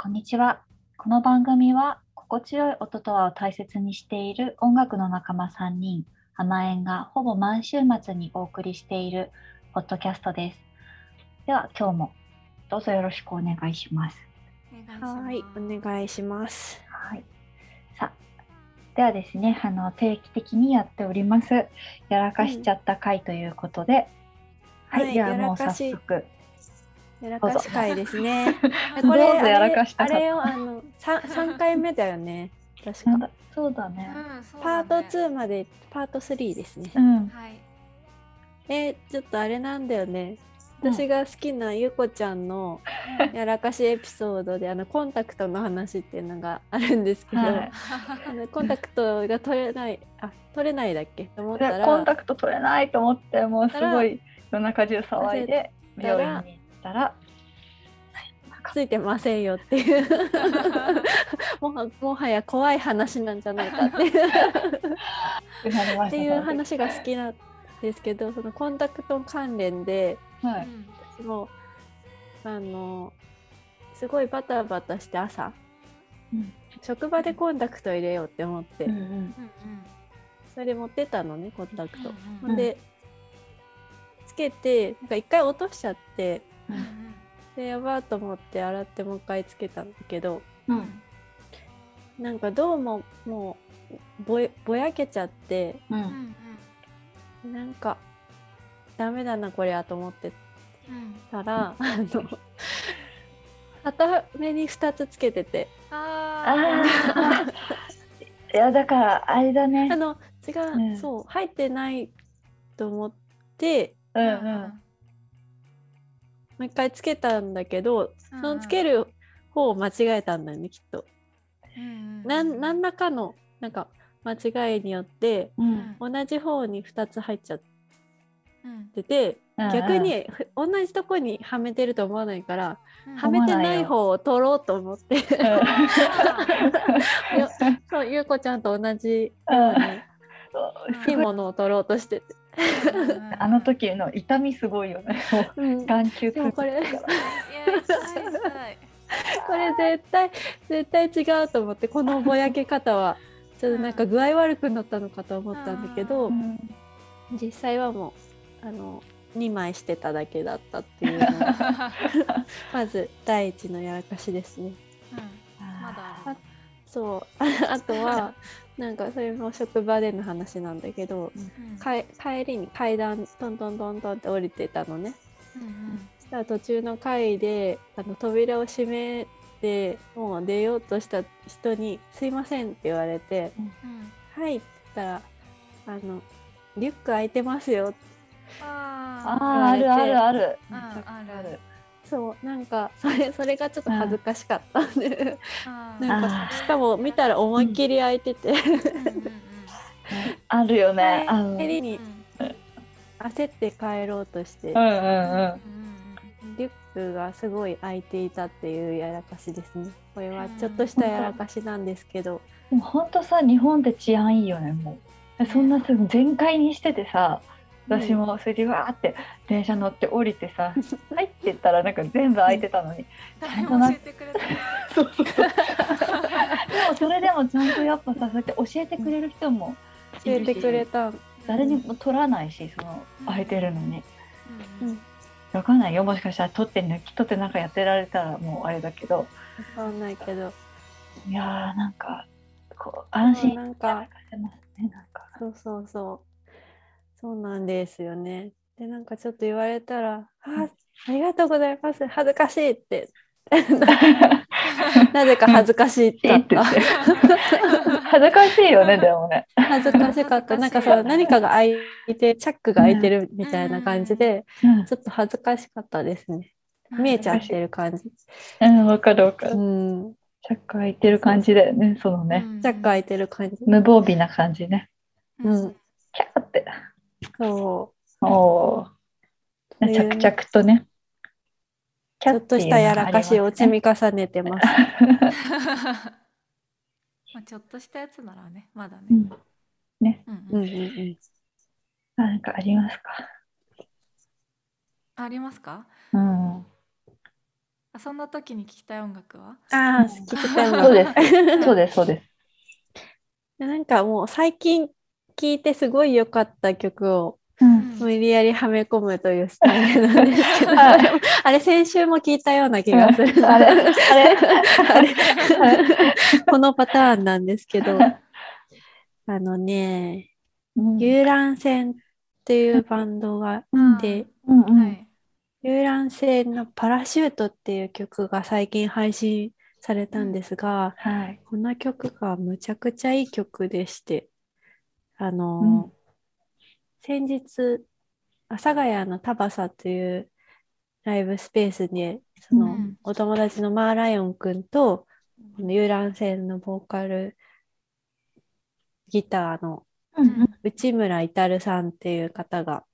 こんにちは。この番組は心地よい音とはを大切にしている音楽の仲間3人、浜園がほぼ毎週末にお送りしているポッドキャストです。では今日もどうぞよろしくお願いします。はい、お願いします。はい。さあ、ではですね、あの定期的にやっております。やらかしちゃった回ということで、はい、はいではもう早速。やらかし会ですね。どうぞやらあれをあの三 三回目だよね。確か。そうだね。パート2までパート3ですねう。ん。はい。えちょっとあれなんだよね。うん私が好きなゆこちゃんのやらかしエピソードであのコンタクトの話っていうのがあるんですけど、はいあのコンタクトが取れないあ取れないだっけ？と思ったらでコンタクト取れないと思ってもうすごい夜中中騒いで病院に行ったらついてませんよっていう。もはもはや怖い話なんじゃないかっていう。っていう話が好きなんですけどそのコンタクト関連ではい。私もあのすごいバタバタして朝うん。職場でコンタクト入れようって思って、うんうん。それで持ってったのねコンタクト。うん。ほんでつけてなんか一回落としちゃってでやばーと思って洗ってもう一回つけたんだけどうん。なんかどうももうぼやぼやけちゃってううんんうん。なんかダメだなこりゃと思ってうん。たら、あの片目に2つつけてて。あああ いやだからあれだね。あの違う、うん。そう入ってないと思ってうんーうんもう一回つけたんだけどうんそのつける方を間違えたんだよねきっと。何らかのなんか間違いによってうん。同じ方に2つ入っちゃっうんててうん。逆にふ同じとこにはめてると思わないからうん。はめてない方を取ろうと思って。よそうゆうこちゃんと同じようにいいものを取ろうとしてて。あの時の痛みすごいよね。眼球でもこれ これ絶対絶対違うと思ってこのぼやけ方はちょっとなんか具合悪くなったのかと思ったんだけどうん。実際はもうあの2枚してただけだったっていうのが まず第一のやらかしですね。まだ。あるそう。ああとはなんかそれも職場での話なんだけどうん。かえ帰りに階段トントントントンって降りてたのね。うんそしたら途中の階であの扉を閉めてもう出ようとした人に「すいません」って言われてうん。うん「はい」って言ったら「あのリュック開いてますよ」ああーあるあるある。うんあるあるそうなんかそれ それがちょっと恥ずかしかったんで、あなんあー。かしかも見たら思いっきり開いてて、あるよね。あの。帰りに焦って帰ろうとして、うんうんうん。リュックがすごい開いていたっていうやらかしですね。これはちょっとしたやらかしなんですけど、本当さ日本って治安いいよねもう。そんなすぐ全開にしててさ私もそれでわーって電車乗って降りてさ 「はい」って言ったらなんか全部開いてたのに。誰も教えてくれない。そうそうそう。でもそれでもちゃんとやっぱさそうやって教えてくれる人も教えてくれた。誰にも取らないしその開いてるのに。うん。うんわかんないよ。もしかしたら取って抜き取ってなんかやってられたらもうあれだけど。わかんないけど、いやーなんかこう安心なんかしてますねなんか。そうそうそう。そうなんですよね。で、なんかちょっと言われたら、あ、ありがとうございます。恥ずかしいって。なぜか恥ずかしいってえって言って 恥ずかしいよねでもね恥ずかしかった。なんかそう、何かが開いて、チャックが開いてるみたいな感じで、うんちょっと恥ずかしかったですね。見えちゃってる感じ。うんわかるわかるうん。チャック開いてる感じだよねそのねチャック開いてる感じ。無防備な感じねうん。キャーってそおおう。ー着々とね。ちょっとしたやらかしを積み重ねてます。まあちょっとしたやつならねまだね。うん。うんうん。うんうんうん。なんかありますか？ありますか？うん。あそんな時に聴きたい音楽は？ああ、聞きたいもんそうです。そうです、そうです。なんかもう最近聴いてすごい良かった曲をうん。無理やりはめ込むというスタイルなんですけど、はい。あれ先週も聞いたような気がする。あれ、あれ、あれ。このパターンなんですけど、あのね、うん。遊覧船っていうバンドがうんいて、うん。うん。はい。遊覧船のパラシュートっていう曲が最近配信されたんですが、はい。この曲がむちゃくちゃいい曲でして、あの、うん。先日、阿佐ヶ谷のタバサというライブスペースで、その、うん。お友達のマーライオンくんと、この遊覧船のボーカルギターの内村至さんっていう方が、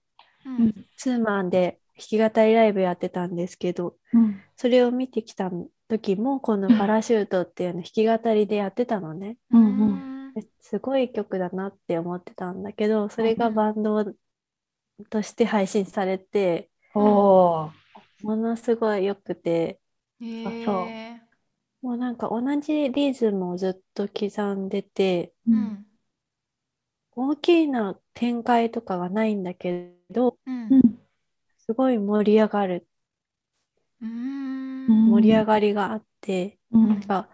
うん。ツーマンで弾き語りライブやってたんですけど、うん。それを見てきた時も、このパラシュートっていうの弾き語りでやってたのね。ううんうんすごい曲だなって思ってたんだけど、それがバンドとして配信されて、ものすごい良くて、へあそうえもうなんか同じリズムをずっと刻んでて、ううん。ん大きな展開とかがないんだけど、うん。うん。すごい盛り上がる、うん。盛り上がりがあって、うん。なんか、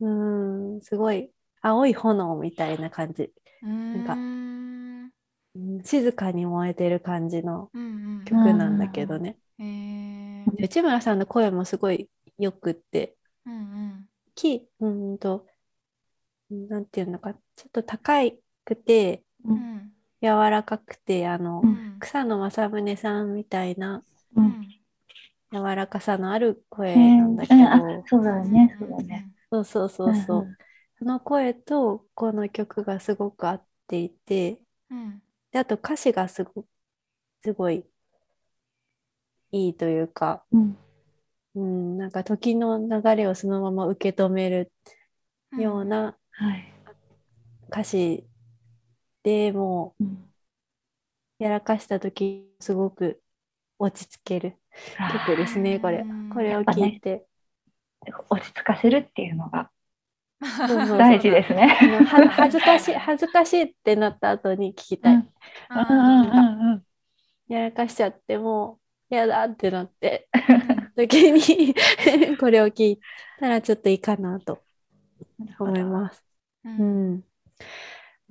うーん、すごい青い炎みたいな感じ、うんかうんうん。静かに燃えてる感じのうん曲なんだけどね。へえで内村さんの声もすごいよくって、うんうん。キー、うーんと、なんていうのか、ちょっと高くて、ううん。ん柔らかくて、あの、うん。うん草野正宗さんみたいなううん。ん柔らかさのある声へなんだけど、そうだよね、そうだね。そうそうそうそう。んその声とこの曲がすごく合っていて、うんであと歌詞がすごすごいいいというか、うんうん、なんか時の流れをそのまま受け止めるうんようなはい。歌詞でもうやらかした時すごく落ち着ける曲ですね、これうん。これを聞いて。落ち着かせるっていうのがそうそうそう大事ですね。恥ずかしい、恥ずかしいってなった後に聞きたい。やらかしちゃっても、やだってなって、ー 時に これを聞いたらちょっといいかなと思います。ううんん。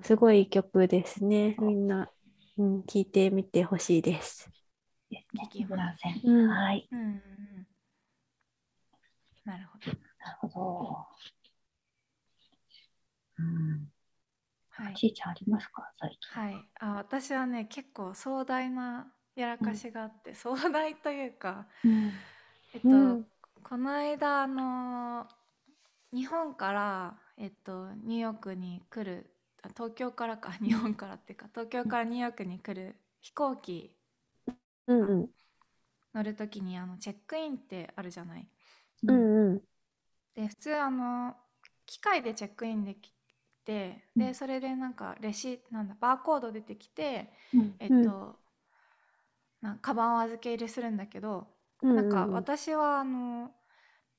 すごい曲ですね。みんな、うん、聞いてみてほしいです。ですね。聞きます遊覧船うんはい。うんうんなるほどなるほど。うん。はいちいちゃんありますか？最近。はい、あ私はね結構壮大なやらかしがあって、壮大というか、うんえっとうんこの間あの日本から、えっと、ニューヨークに来るあ東京からか日本からっていうか東京からニューヨークに来る飛行機うんうん。乗る時にあのチェックインってあるじゃない？うんうん。で普通あの機械でチェックインできてでそれでなんかレシなんだバーコード出てきてうん。えっと、うん。なんカバンを預け入れするんだけど、うんなんか私はあの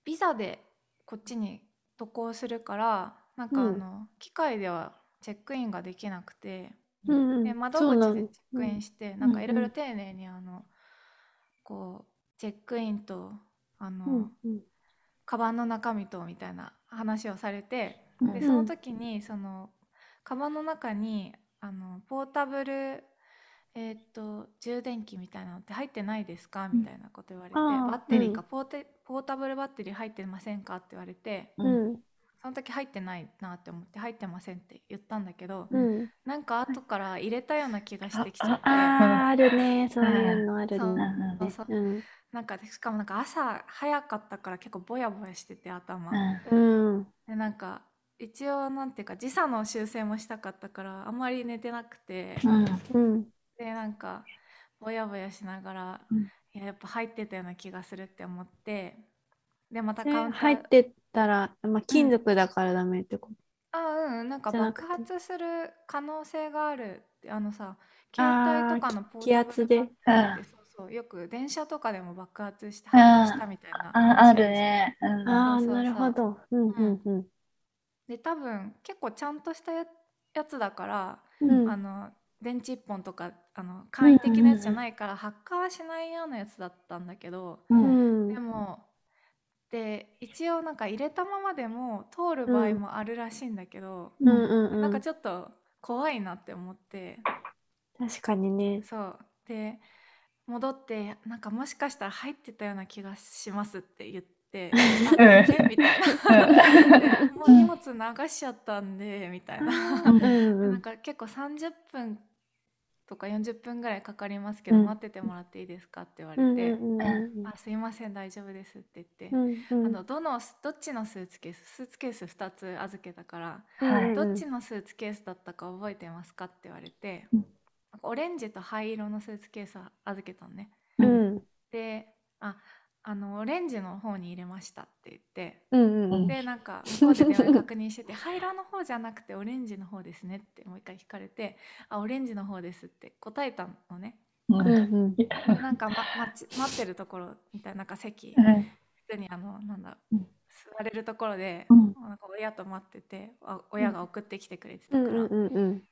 ビザでこっちに渡航するからなんかあの、機械ではチェックインができなくて、で窓口でチェックインして、んなんかいろいろ丁寧にあのこうチェックインとあの、うんうん。カバンの中身とみたいな話をされてうんでその時にそのカバンの中にあのポータブルえーっと充電器みたいなのって入ってないですか？みたいなこと言われて、あーバッテリーか、ポーテポータブルバッテリー入ってませんか？って言われてううんんその時入ってないなって思って入ってませんって言ったんだけど、うん。なんか後から入れたような気がしてきちゃってああ、あるね。そういうのあるそうね。そうそううん。なんかしかもなんか朝早かったから結構ぼやぼやしてて頭。うん。でなんか一応なんていうか時差の修正もしたかったからあんまり寝てなくて、うん。うん。でなんかぼやぼやしながら、うん。いややっぱ入ってたような気がするって思ってでまたカウンター入ってたら、まあ、金属だからダメってこと？あうんなんか爆て発する可能性があるってあのさ携帯とかのポー気圧でバッテリーってそうそうよく電車とかでも爆発して発火したみたいなああるね。うん。ああなるほど。うんうんうんで多分結構ちゃんとしたややつだから、うん。あの電池1本とかあの簡易的なやつじゃないから発火はしないようなやつだったんだけど、ううん。んでもで一応なんか入れたままでも通る場合もあるらしいんだけど、うんなんかちょっと怖いなって思って。確かにね。そう。で戻ってなんかもしかしたら入ってたような気がしますって言って「あえ みたいな。で「もう荷物流しちゃったんで」みたいな。なんんか結構30分とか40分ぐらいかかりますけど、うん。待っててもらっていいですかって言わうんれてうんうんうんあすいません大丈夫ですって言って、うんうん。あのどのどっちのスーツケーススーツケース2つ預けたから、はい。どっちのスーツケースだったか覚えてますかって言われて、うん。オレンジと灰色のスーツケース預けたのね。うん。でああのオレンジの方に入れましたって言って。うんうんでなんか向こうで電話で確認してて「灰色の方じゃなくてオレンジの方ですね」ってもう一回聞かれて「あオレンジの方です」って答えたのね。うんうん。うんなんか、ま、待ち待ってるところみたいななんか席。うん普通にあのなんだうん。座れるところでうん。なんか親と待っててあ親が送ってきてくれてうんたから、うんうん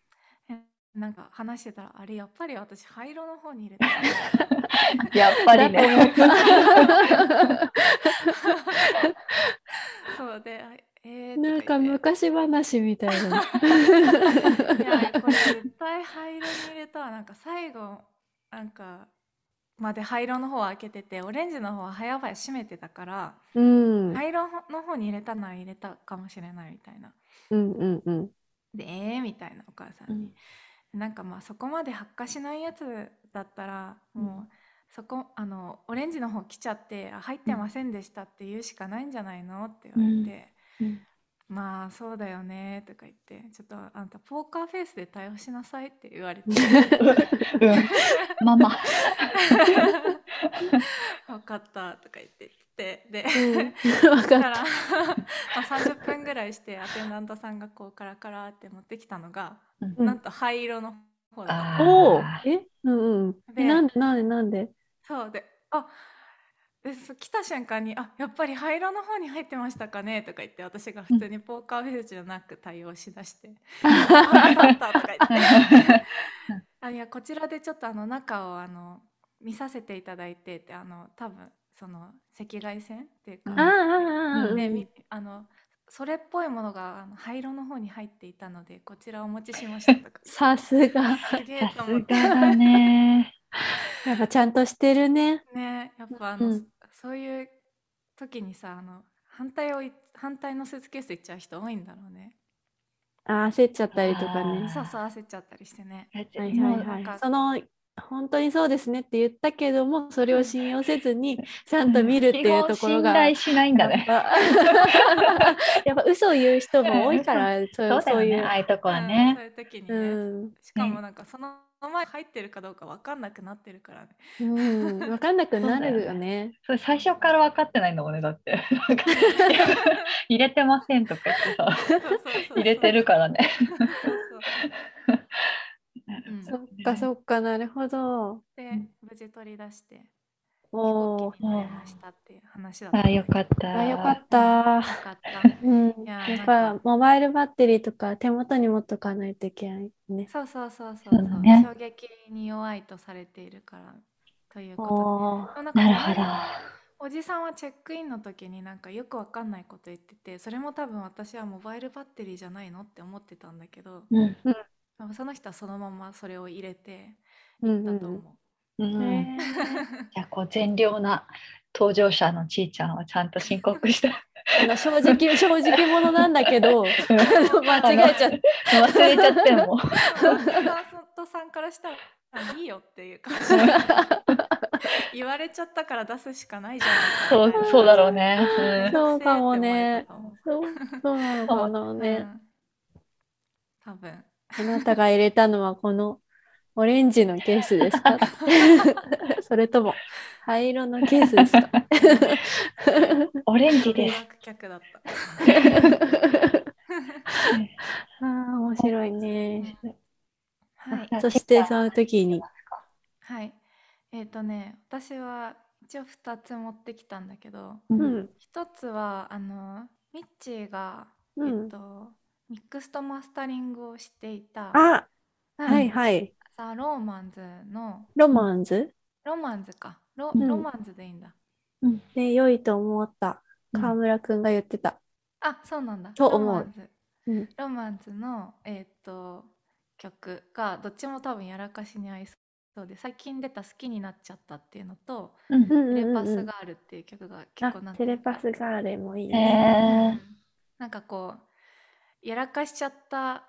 なんか話してたらあれやっぱり私灰色の方に入れた。やっぱりね。そうであえー、となんか昔話みたいな。いやこれ絶対灰色に入れたわなんか最後なんかまで灰色の方を開けててオレンジの方は早々閉めてたから、うん。灰色の方に入れたなら入れたかもしれないみたいな。うんうんうん。でえー、みたいなお母さんに、なんかまあそこまで発火しないやつだったらもうそこあのオレンジの方来ちゃってあ入ってませんでしたって言うしかないんじゃないのって言われて、うん。まあそうだよねとか言ってちょっとあんたポーカーフェイスで対応しなさいって言われて。うん。ママ。分かったとか言ってでで、うん。わかっだからまあ30分ぐらいしてアテンダントさんがこうカラカラって持ってきたのが、うん。なんと灰色の方だった。おおえ？うんうん。えでなんでなんでなんで？そうであでそう来た瞬間に「あやっぱり灰色の方に入ってましたかね?」とか言って私が普通にポーカーフェイスじゃなく対応しだして「あ分かった」とか言って。あいやこちらでちょっとあの中をあの見させていただいてってあの多分その赤外線っていうか、うんああああああねみあのそれっぽいものがあの灰色の方に入っていたのでこちらをお持ちしましたとか。さすが。さすがだね。やっぱちゃんとしてるね。ねやっぱあの、うん。そういう時にさあの反対をい反対のスーツケース行っちゃう人多いんだろうね。あー焦っちゃったりとかね。そうそう焦っちゃったりしてね。はいはいはいその本当にそうですねって言ったけどもそれを信用せずにちゃんと見るっていうところが信頼しないんだね。やっぱ嘘を言う人も多いからそうそう。そういうああいうとこはうんそうね。いう時にうね、んしかもなんかその前入ってるかどうか分かんなくなってるからねうん分かんなくなるよね。それ最初から分かってないんだもんねだって。入れてませんとか言ってさそうそうそうそう入れてるからね。そっかそっかなるほど。で無事取り出しておおしたっていう話だった。あよかった。あよかった。よかった。うん、いややっぱモバイルバッテリーとか手元に持っとかないといけないね。そうそうそうそうそう。衝撃に弱いとされているからということで。なるほど。おじさんはチェックインの時になんかよくわかんないこと言っててそれも多分私はモバイルバッテリーじゃないのって思ってたんだけど。うん。まあその人はそのままそれを入れてうんうん行ったと思う。うんへじゃあこう善良な登場者のちいちゃんはちゃんと申告してーあの正直正直者なんだけど間違えちゃって。忘れちゃっても。さんからしたらあいいよっていう感じ。言われちゃったから出すしかないじゃん。そうそうだろうね。うん。そうかもね。そうそうなのかなね。多分あなたが入れたのはこのオレンジのケースですか？それとも灰色のケースですか？オレンジです。客だった。あー面白いね。はい、そしてその時に。はい。えっ、とね私は一応2つ持ってきたんだけどううんん。一つはあのミッチーが、うんえっとミックスとマスタリングをしていたあ、うん。はいはい。ザ・ローマンズの。ロマンズ？ロマンズか。ロ,、うん。ロマンズでいいんだ。で良いと思った。川村くんが言ってた。あそうなんだ。と思う。ロマンズ。うん。ロマンズのえっ、と曲がどっちも多分やらかしに合いそうで最近出た「好きになっちゃった」っていうのとうん「うんうんテレパうんうんスガール」っていう曲が結構なんテレパスガーレもいいへね。えなんかこうやらかしちゃった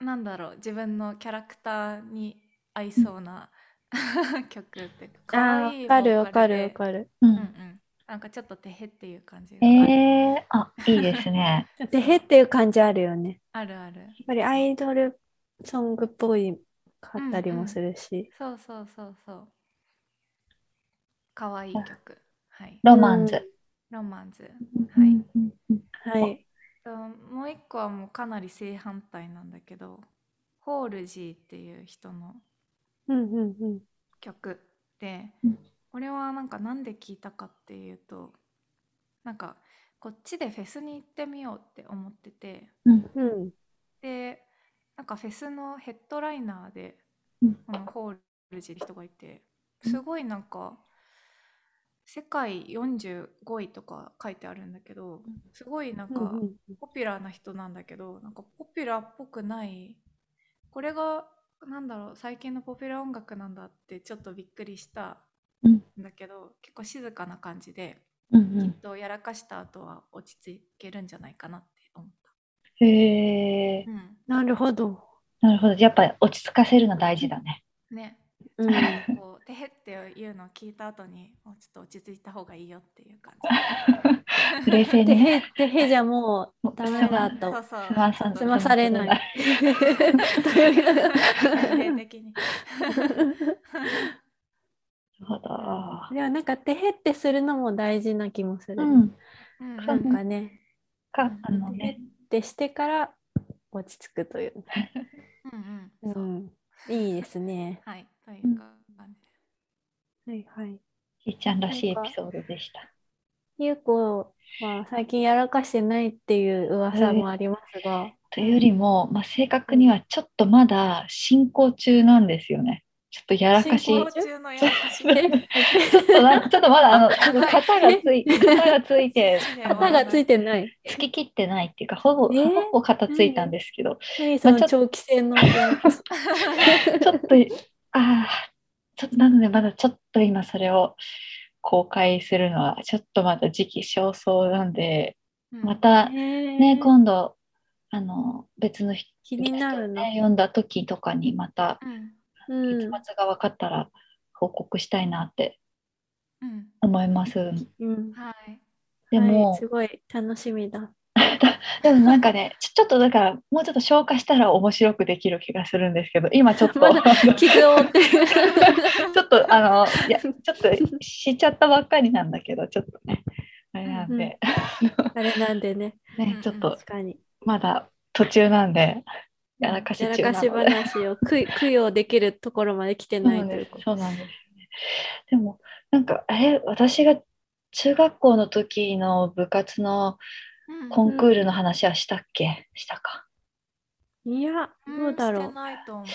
なんだろう自分のキャラクターに合いそうな 曲っていうかあー、可愛いわかるボわかるわかる。ううんうん。んなんかちょっとてへっていう感じがある,、えー、あいいですね。で、へっていう感じあるよね。あるある。やっぱりアイドルソングっぽいかったりもするし。そうそうそうそう。可愛い曲。はい。ロマンズ。ロマンズ。はいうんうんうん。はい。ともう一個はもうかなり正反対なんだけどホールジーっていう人のうんうんうん。曲で、うんこれはなんかなんで聞いたかっていうとなんかこっちでフェスに行ってみようって思っててうん。でなんかフェスのヘッドライナーでうんこのホールジーって人がいてすごいなんか世界45位とか書いてあるんだけどすごいなんか、うんうんポピュラーな人なんだけどなんかポピュラーっぽくないこれがなんだろう最近のポピュラー音楽なんだってちょっとびっくりしたうんんだけど、結構静かな感じでうんうきっとやらかした後は落ち着けるんじゃないかなって思っん、へえた。うん、なるほど。なるほど。やっぱり落ち着かせるの大事だね。ねうん。こう「てへ」っていうのを聞いた後にもうちょっと落ち着いた方がいいよっていう感じ。冷静でにね。へ、でへじゃもうダメだそとう。そうすまさん済まされない。的に。なるほど。でもなんかてへってするのも大事な気もする。うん。うんなうんんかね、か、あのてへねっ。てしてから落ち着くという。うんうんそううん。いいですね。はいというかはいはい。ひーちゃんらしいエピソードでした。ゆうこは最近やらかしてないっていう噂もありますが、というよりも、まあ、正確にはちょっとまだ進行中なんですよね。ちょっとやらかし。ちょ進行中のやらかしっとなちょっとまだあの 型がつい型がついて型がついてない。つき切ってないっていうかほぼ、えー？ほぼ型ついたんですけど、長期戦の。ちょっと ああちょっとなのでまだちょっと今それを公開するのはちょっとまだ時期尚早なんでうんまたねね今度あの別の人気になるなね。読んだ時とかにまた結末が分かったら報告したいなってうん思います。うん。はいでも、はい、すごい楽しみだ。でもなんかねちょちょっとだからもうちょっと消化したら面白くできる気がするんですけど今ちょっとまだ傷を負ってる。ちょっとあのいや ちょっとしちゃったばっかりなんだけどちょっとね。あれなんで、あれなんでね、ねちょっと。まだ途中なんでやらかし中やらかし話を供供養できるところまで来てなないんですということ。そうなんです。よね。でもなんかあれ私が中学校の時の部活のうん。コンクールの話はしたっけ、したか？いや、どうだろう。ないと思う。い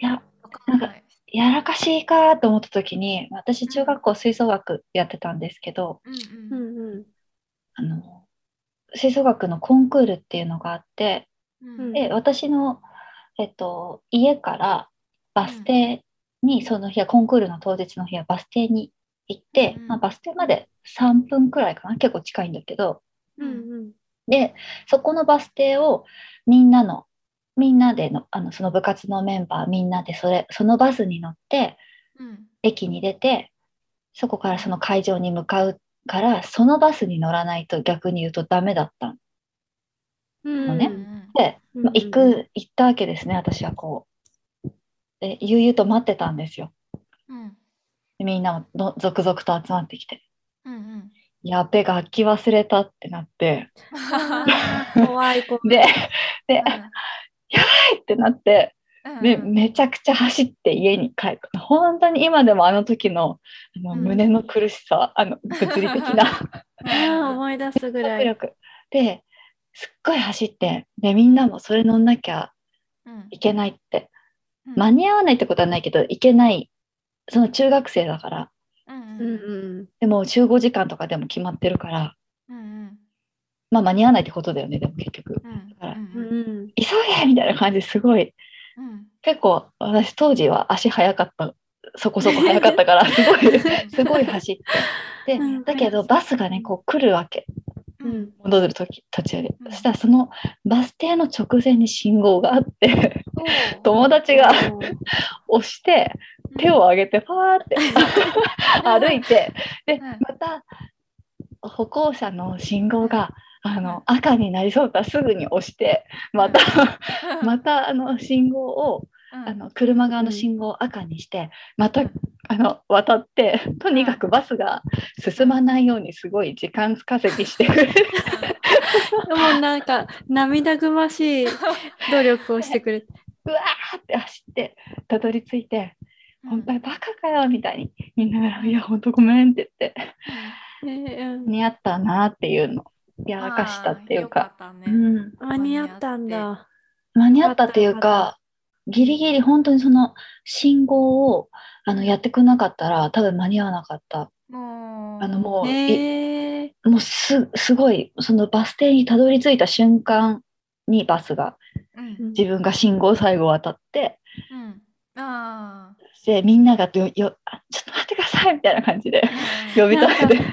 やわかんない。やらかしかと思った時に私中学校吹奏楽やってたんですけど、うんううんんうん。あの吹奏楽のコンクールっていうのがあってうん。で私の、えっと、家からバス停にその日はコンクールの当日の日はバス停に行って、うんまあ、バス停まで3分くらいかな？結構近いんだけどうん。うん。でそこのバス停をみんなのみんなでのあのその部活のメンバーみんなでそれそのバスに乗ってうん。駅に出てそこからその会場に向かうからそのバスに乗らないと逆に言うとダメだったんうん。ね。うんで、うん。まあ、行く行ったわけですね私はこう。で悠々と待ってたんですよ。うん。でみんなもど続々と集まってきて。うんうんやっべ楽器忘れたってなって。怖い怖い。でで、うん。ってなってうんでめちゃくちゃ走って家に帰った。本当に今でもあの時のあのうん。胸の苦しさ、あの物理的な 思い出すぐらい。ですっごい走ってでみんなもそれ乗んなきゃうん。いけないって。うん。間に合わないってことはないけどいけないその中学生だからうんうんうんでも集合時間とかでも決まってるから。うんうん。まあ間に合わないってことだよねでも結局。うんから急げみたいな感じですごい。うん結構私当時は足速かったそこそこ速かったから すごいすごい走って。でうん。だけどバスがねこう来るわけ。うん。うん。戻る時途中で、うんそしたらそのバス停の直前に信号があって 友達が押して手を上げてパーって。歩いて。でうん。また歩行者の信号があの赤になりそうだすぐに押してまた またあの信号をうん。あの車側の信号を赤にしてまたうん。あの渡ってとにかくバスが進まないようにすごい時間稼ぎしてくれる でもなんか涙ぐましい努力をしてくれて。うわーって走ってたどり着いて「本当にバカかよ」みたいに言いながら「いや本当ごめん」って言って。似合ったなっていうの。やらかしたっていうか。うん、間に合ったんだ。間に合ったっていうよかギリギリ本当にその信号をあのやってくれなかったら多分間に合わなかった。もうあのもうえ。もうすすごいそのバス停にたどり着いた瞬間にバスがうん。自分が信号最後渡ってうん。あでみんながよよあちょっと待ってくださいみたいな感じでー呼び止めて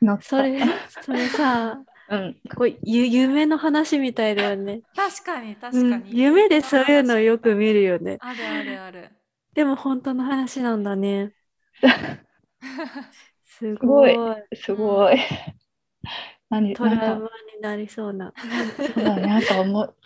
乗ったそれ、それさ、うん、こうゆ夢の話みたいだよね。確かに確うんかに、夢でそういうのよく見るよね。あるあるあるでも本当の話なんだね。すごいごい。すごい。何トラウマなんかになりそうな。そうだねなんか思う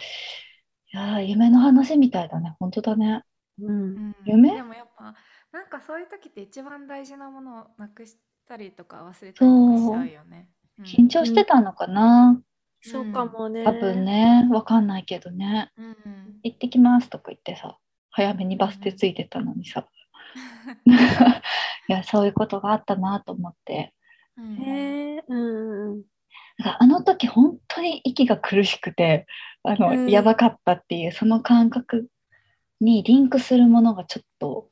いやー夢の話みたいだね本当だねう。うん。ん夢？でもやっぱなんかそういう時って一番大事なものをなくしたりとか忘れたりとかしちゃうよね。うん。緊張してたのかな、そうかもね。多分ね。わかんないけどね。うん。うん行ってきますとか言ってさ早めにバス停ついてたのにさ。いやそういうことがあったなと思って。うん。へえ。うんうんうん。なんかあの時本当に息が苦しくてあの、うん。やばかったっていうその感覚にリンクするものがちょっと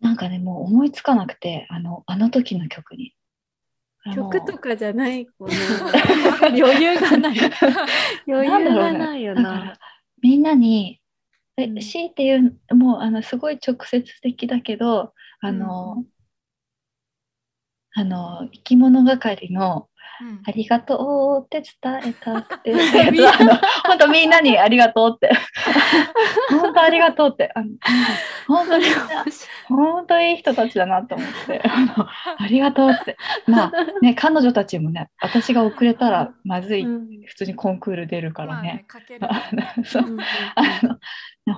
なんかねもう思いつかなくてあのあの時の曲に。曲とかじゃないもんね。余裕がない。余裕がないよなだから。みんなにえうん強いて言うもうあのすごい直接的だけどあの、あの生き物係のうん「ありがとう」って伝えたくて。やつはあの本当みんなにありがとうって。本当ありがとうって。あの本当に本当いい人たちだなと思って。あのありがとうって。まあね彼女たちもね私が遅れたらまずい、うん。普通にコンクール出るからね。まあね。かける。あのそう。うん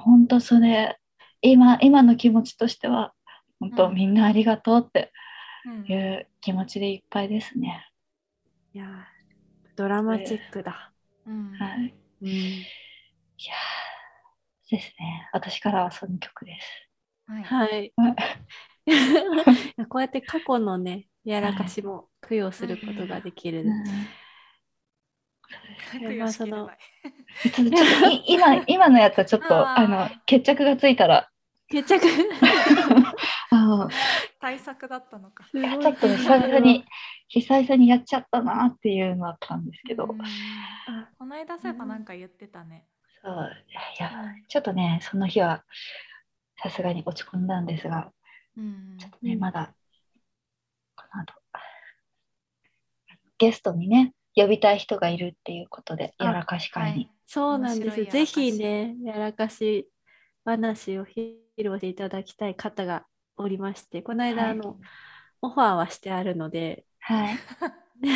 本当それ今今の気持ちとしては本当うん。みんなありがとうってうん。いう気持ちでいっぱいですね。いやードラマチックだ。うんはい。うんいやーですね。私からはその曲です。はいはいは。こうやって過去のね、やらかしも供養することができる。供養しきれないちょっとちょっとい今 今のやつはちょっとあの決着がついたら決着 あの対策だったのか。ちょっと久々に久々にやっちゃったなっていうのあったんですけど、この間そういえばなんか言ってたね。そういやちょっとねその日はさすがに落ち込んだんですがうん。ちょっとね、うんまだこの後ゲストにね呼びたい人がいるっていうことであやらかし会に、そうなんです。ぜひね、やらかし話を披露していただきたい方がおりまして、この間、はいあの、オファーはしてあるので、はい ね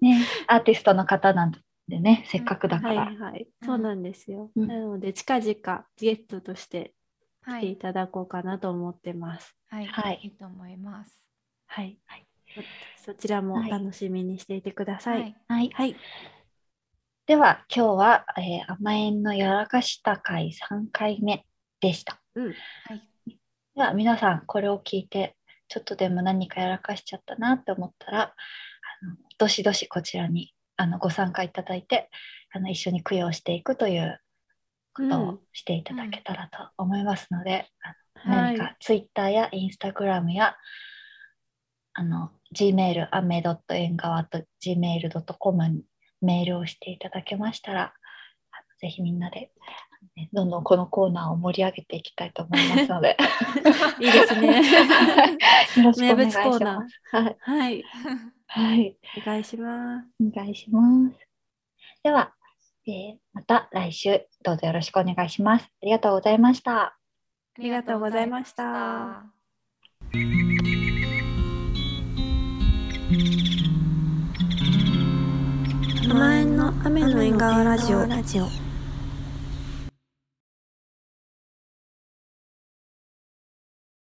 ねアーティストの方なんでねせっかくだかはいら、はい、うんそうなんですよ。うんなので、近々ゲストとしてはい。来ていただこうかなと思ってます。はい。はいいいと思います。はい。そそちらもはい楽しみにしていてください。はい。はい、はい。では今日は、えー甘えんのやらかした会3回目でした。うん。はい。では皆さんこれを聞いてちょっとでも何かやらかしちゃったなって思ったらあのどしどしこちらにあのご参加いただいてあの一緒に供養していくということをしていただけたらと思いますので、あのはい。何か Twitter や Instagram やあの Gmail アメドット縁側と Gmail.com にメールをしていただけましたらぜひみんなでねどんどんこのコーナーを盛り上げていきたいと思いますので いいですね。よろしくお願いし名物コーナーます。はい、はい。はい、お願いします。お願いします。では、えーまた来週どうぞよろしくお願いします。ありがとうございました。ありがとうございましたありがとうございました名前の雨の縁側ラジオ。